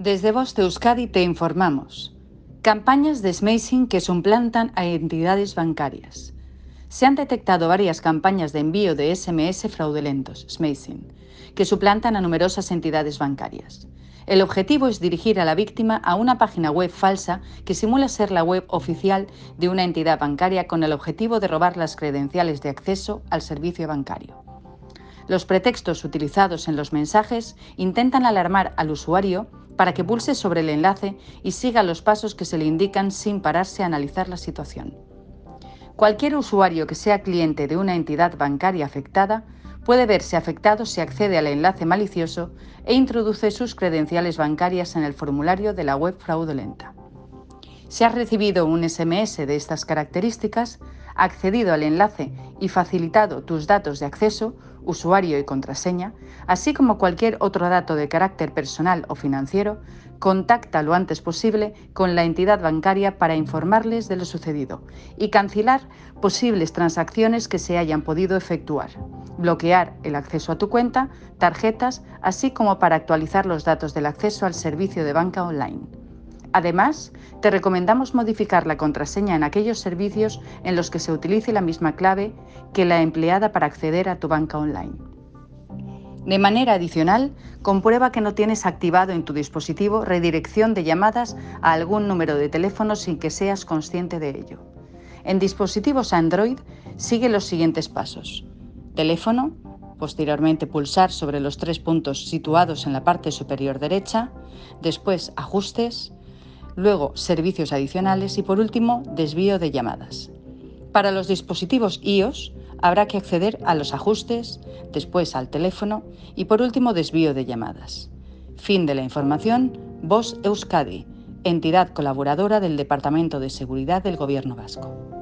Desde Voz de Euskadi te informamos. Campañas de smashing que suplantan a entidades bancarias. Se han detectado varias campañas de envío de SMS fraudulentos, smashing, que suplantan a numerosas entidades bancarias. El objetivo es dirigir a la víctima a una página web falsa que simula ser la web oficial de una entidad bancaria con el objetivo de robar las credenciales de acceso al servicio bancario. Los pretextos utilizados en los mensajes intentan alarmar al usuario para que pulse sobre el enlace y siga los pasos que se le indican sin pararse a analizar la situación. Cualquier usuario que sea cliente de una entidad bancaria afectada puede verse afectado si accede al enlace malicioso e introduce sus credenciales bancarias en el formulario de la web fraudulenta. Si has recibido un SMS de estas características, accedido al enlace y facilitado tus datos de acceso, usuario y contraseña, así como cualquier otro dato de carácter personal o financiero, contacta lo antes posible con la entidad bancaria para informarles de lo sucedido y cancelar posibles transacciones que se hayan podido efectuar, bloquear el acceso a tu cuenta, tarjetas, así como para actualizar los datos del acceso al servicio de banca online. Además, te recomendamos modificar la contraseña en aquellos servicios en los que se utilice la misma clave que la empleada para acceder a tu banca online. De manera adicional, comprueba que no tienes activado en tu dispositivo redirección de llamadas a algún número de teléfono sin que seas consciente de ello. En dispositivos Android, sigue los siguientes pasos. Teléfono, posteriormente pulsar sobre los tres puntos situados en la parte superior derecha, después Ajustes, luego servicios adicionales y por último desvío de llamadas. Para los dispositivos iOS habrá que acceder a los ajustes, después al teléfono y por último desvío de llamadas. Fin de la información, Voz Euskadi, entidad colaboradora del Departamento de Seguridad del Gobierno Vasco.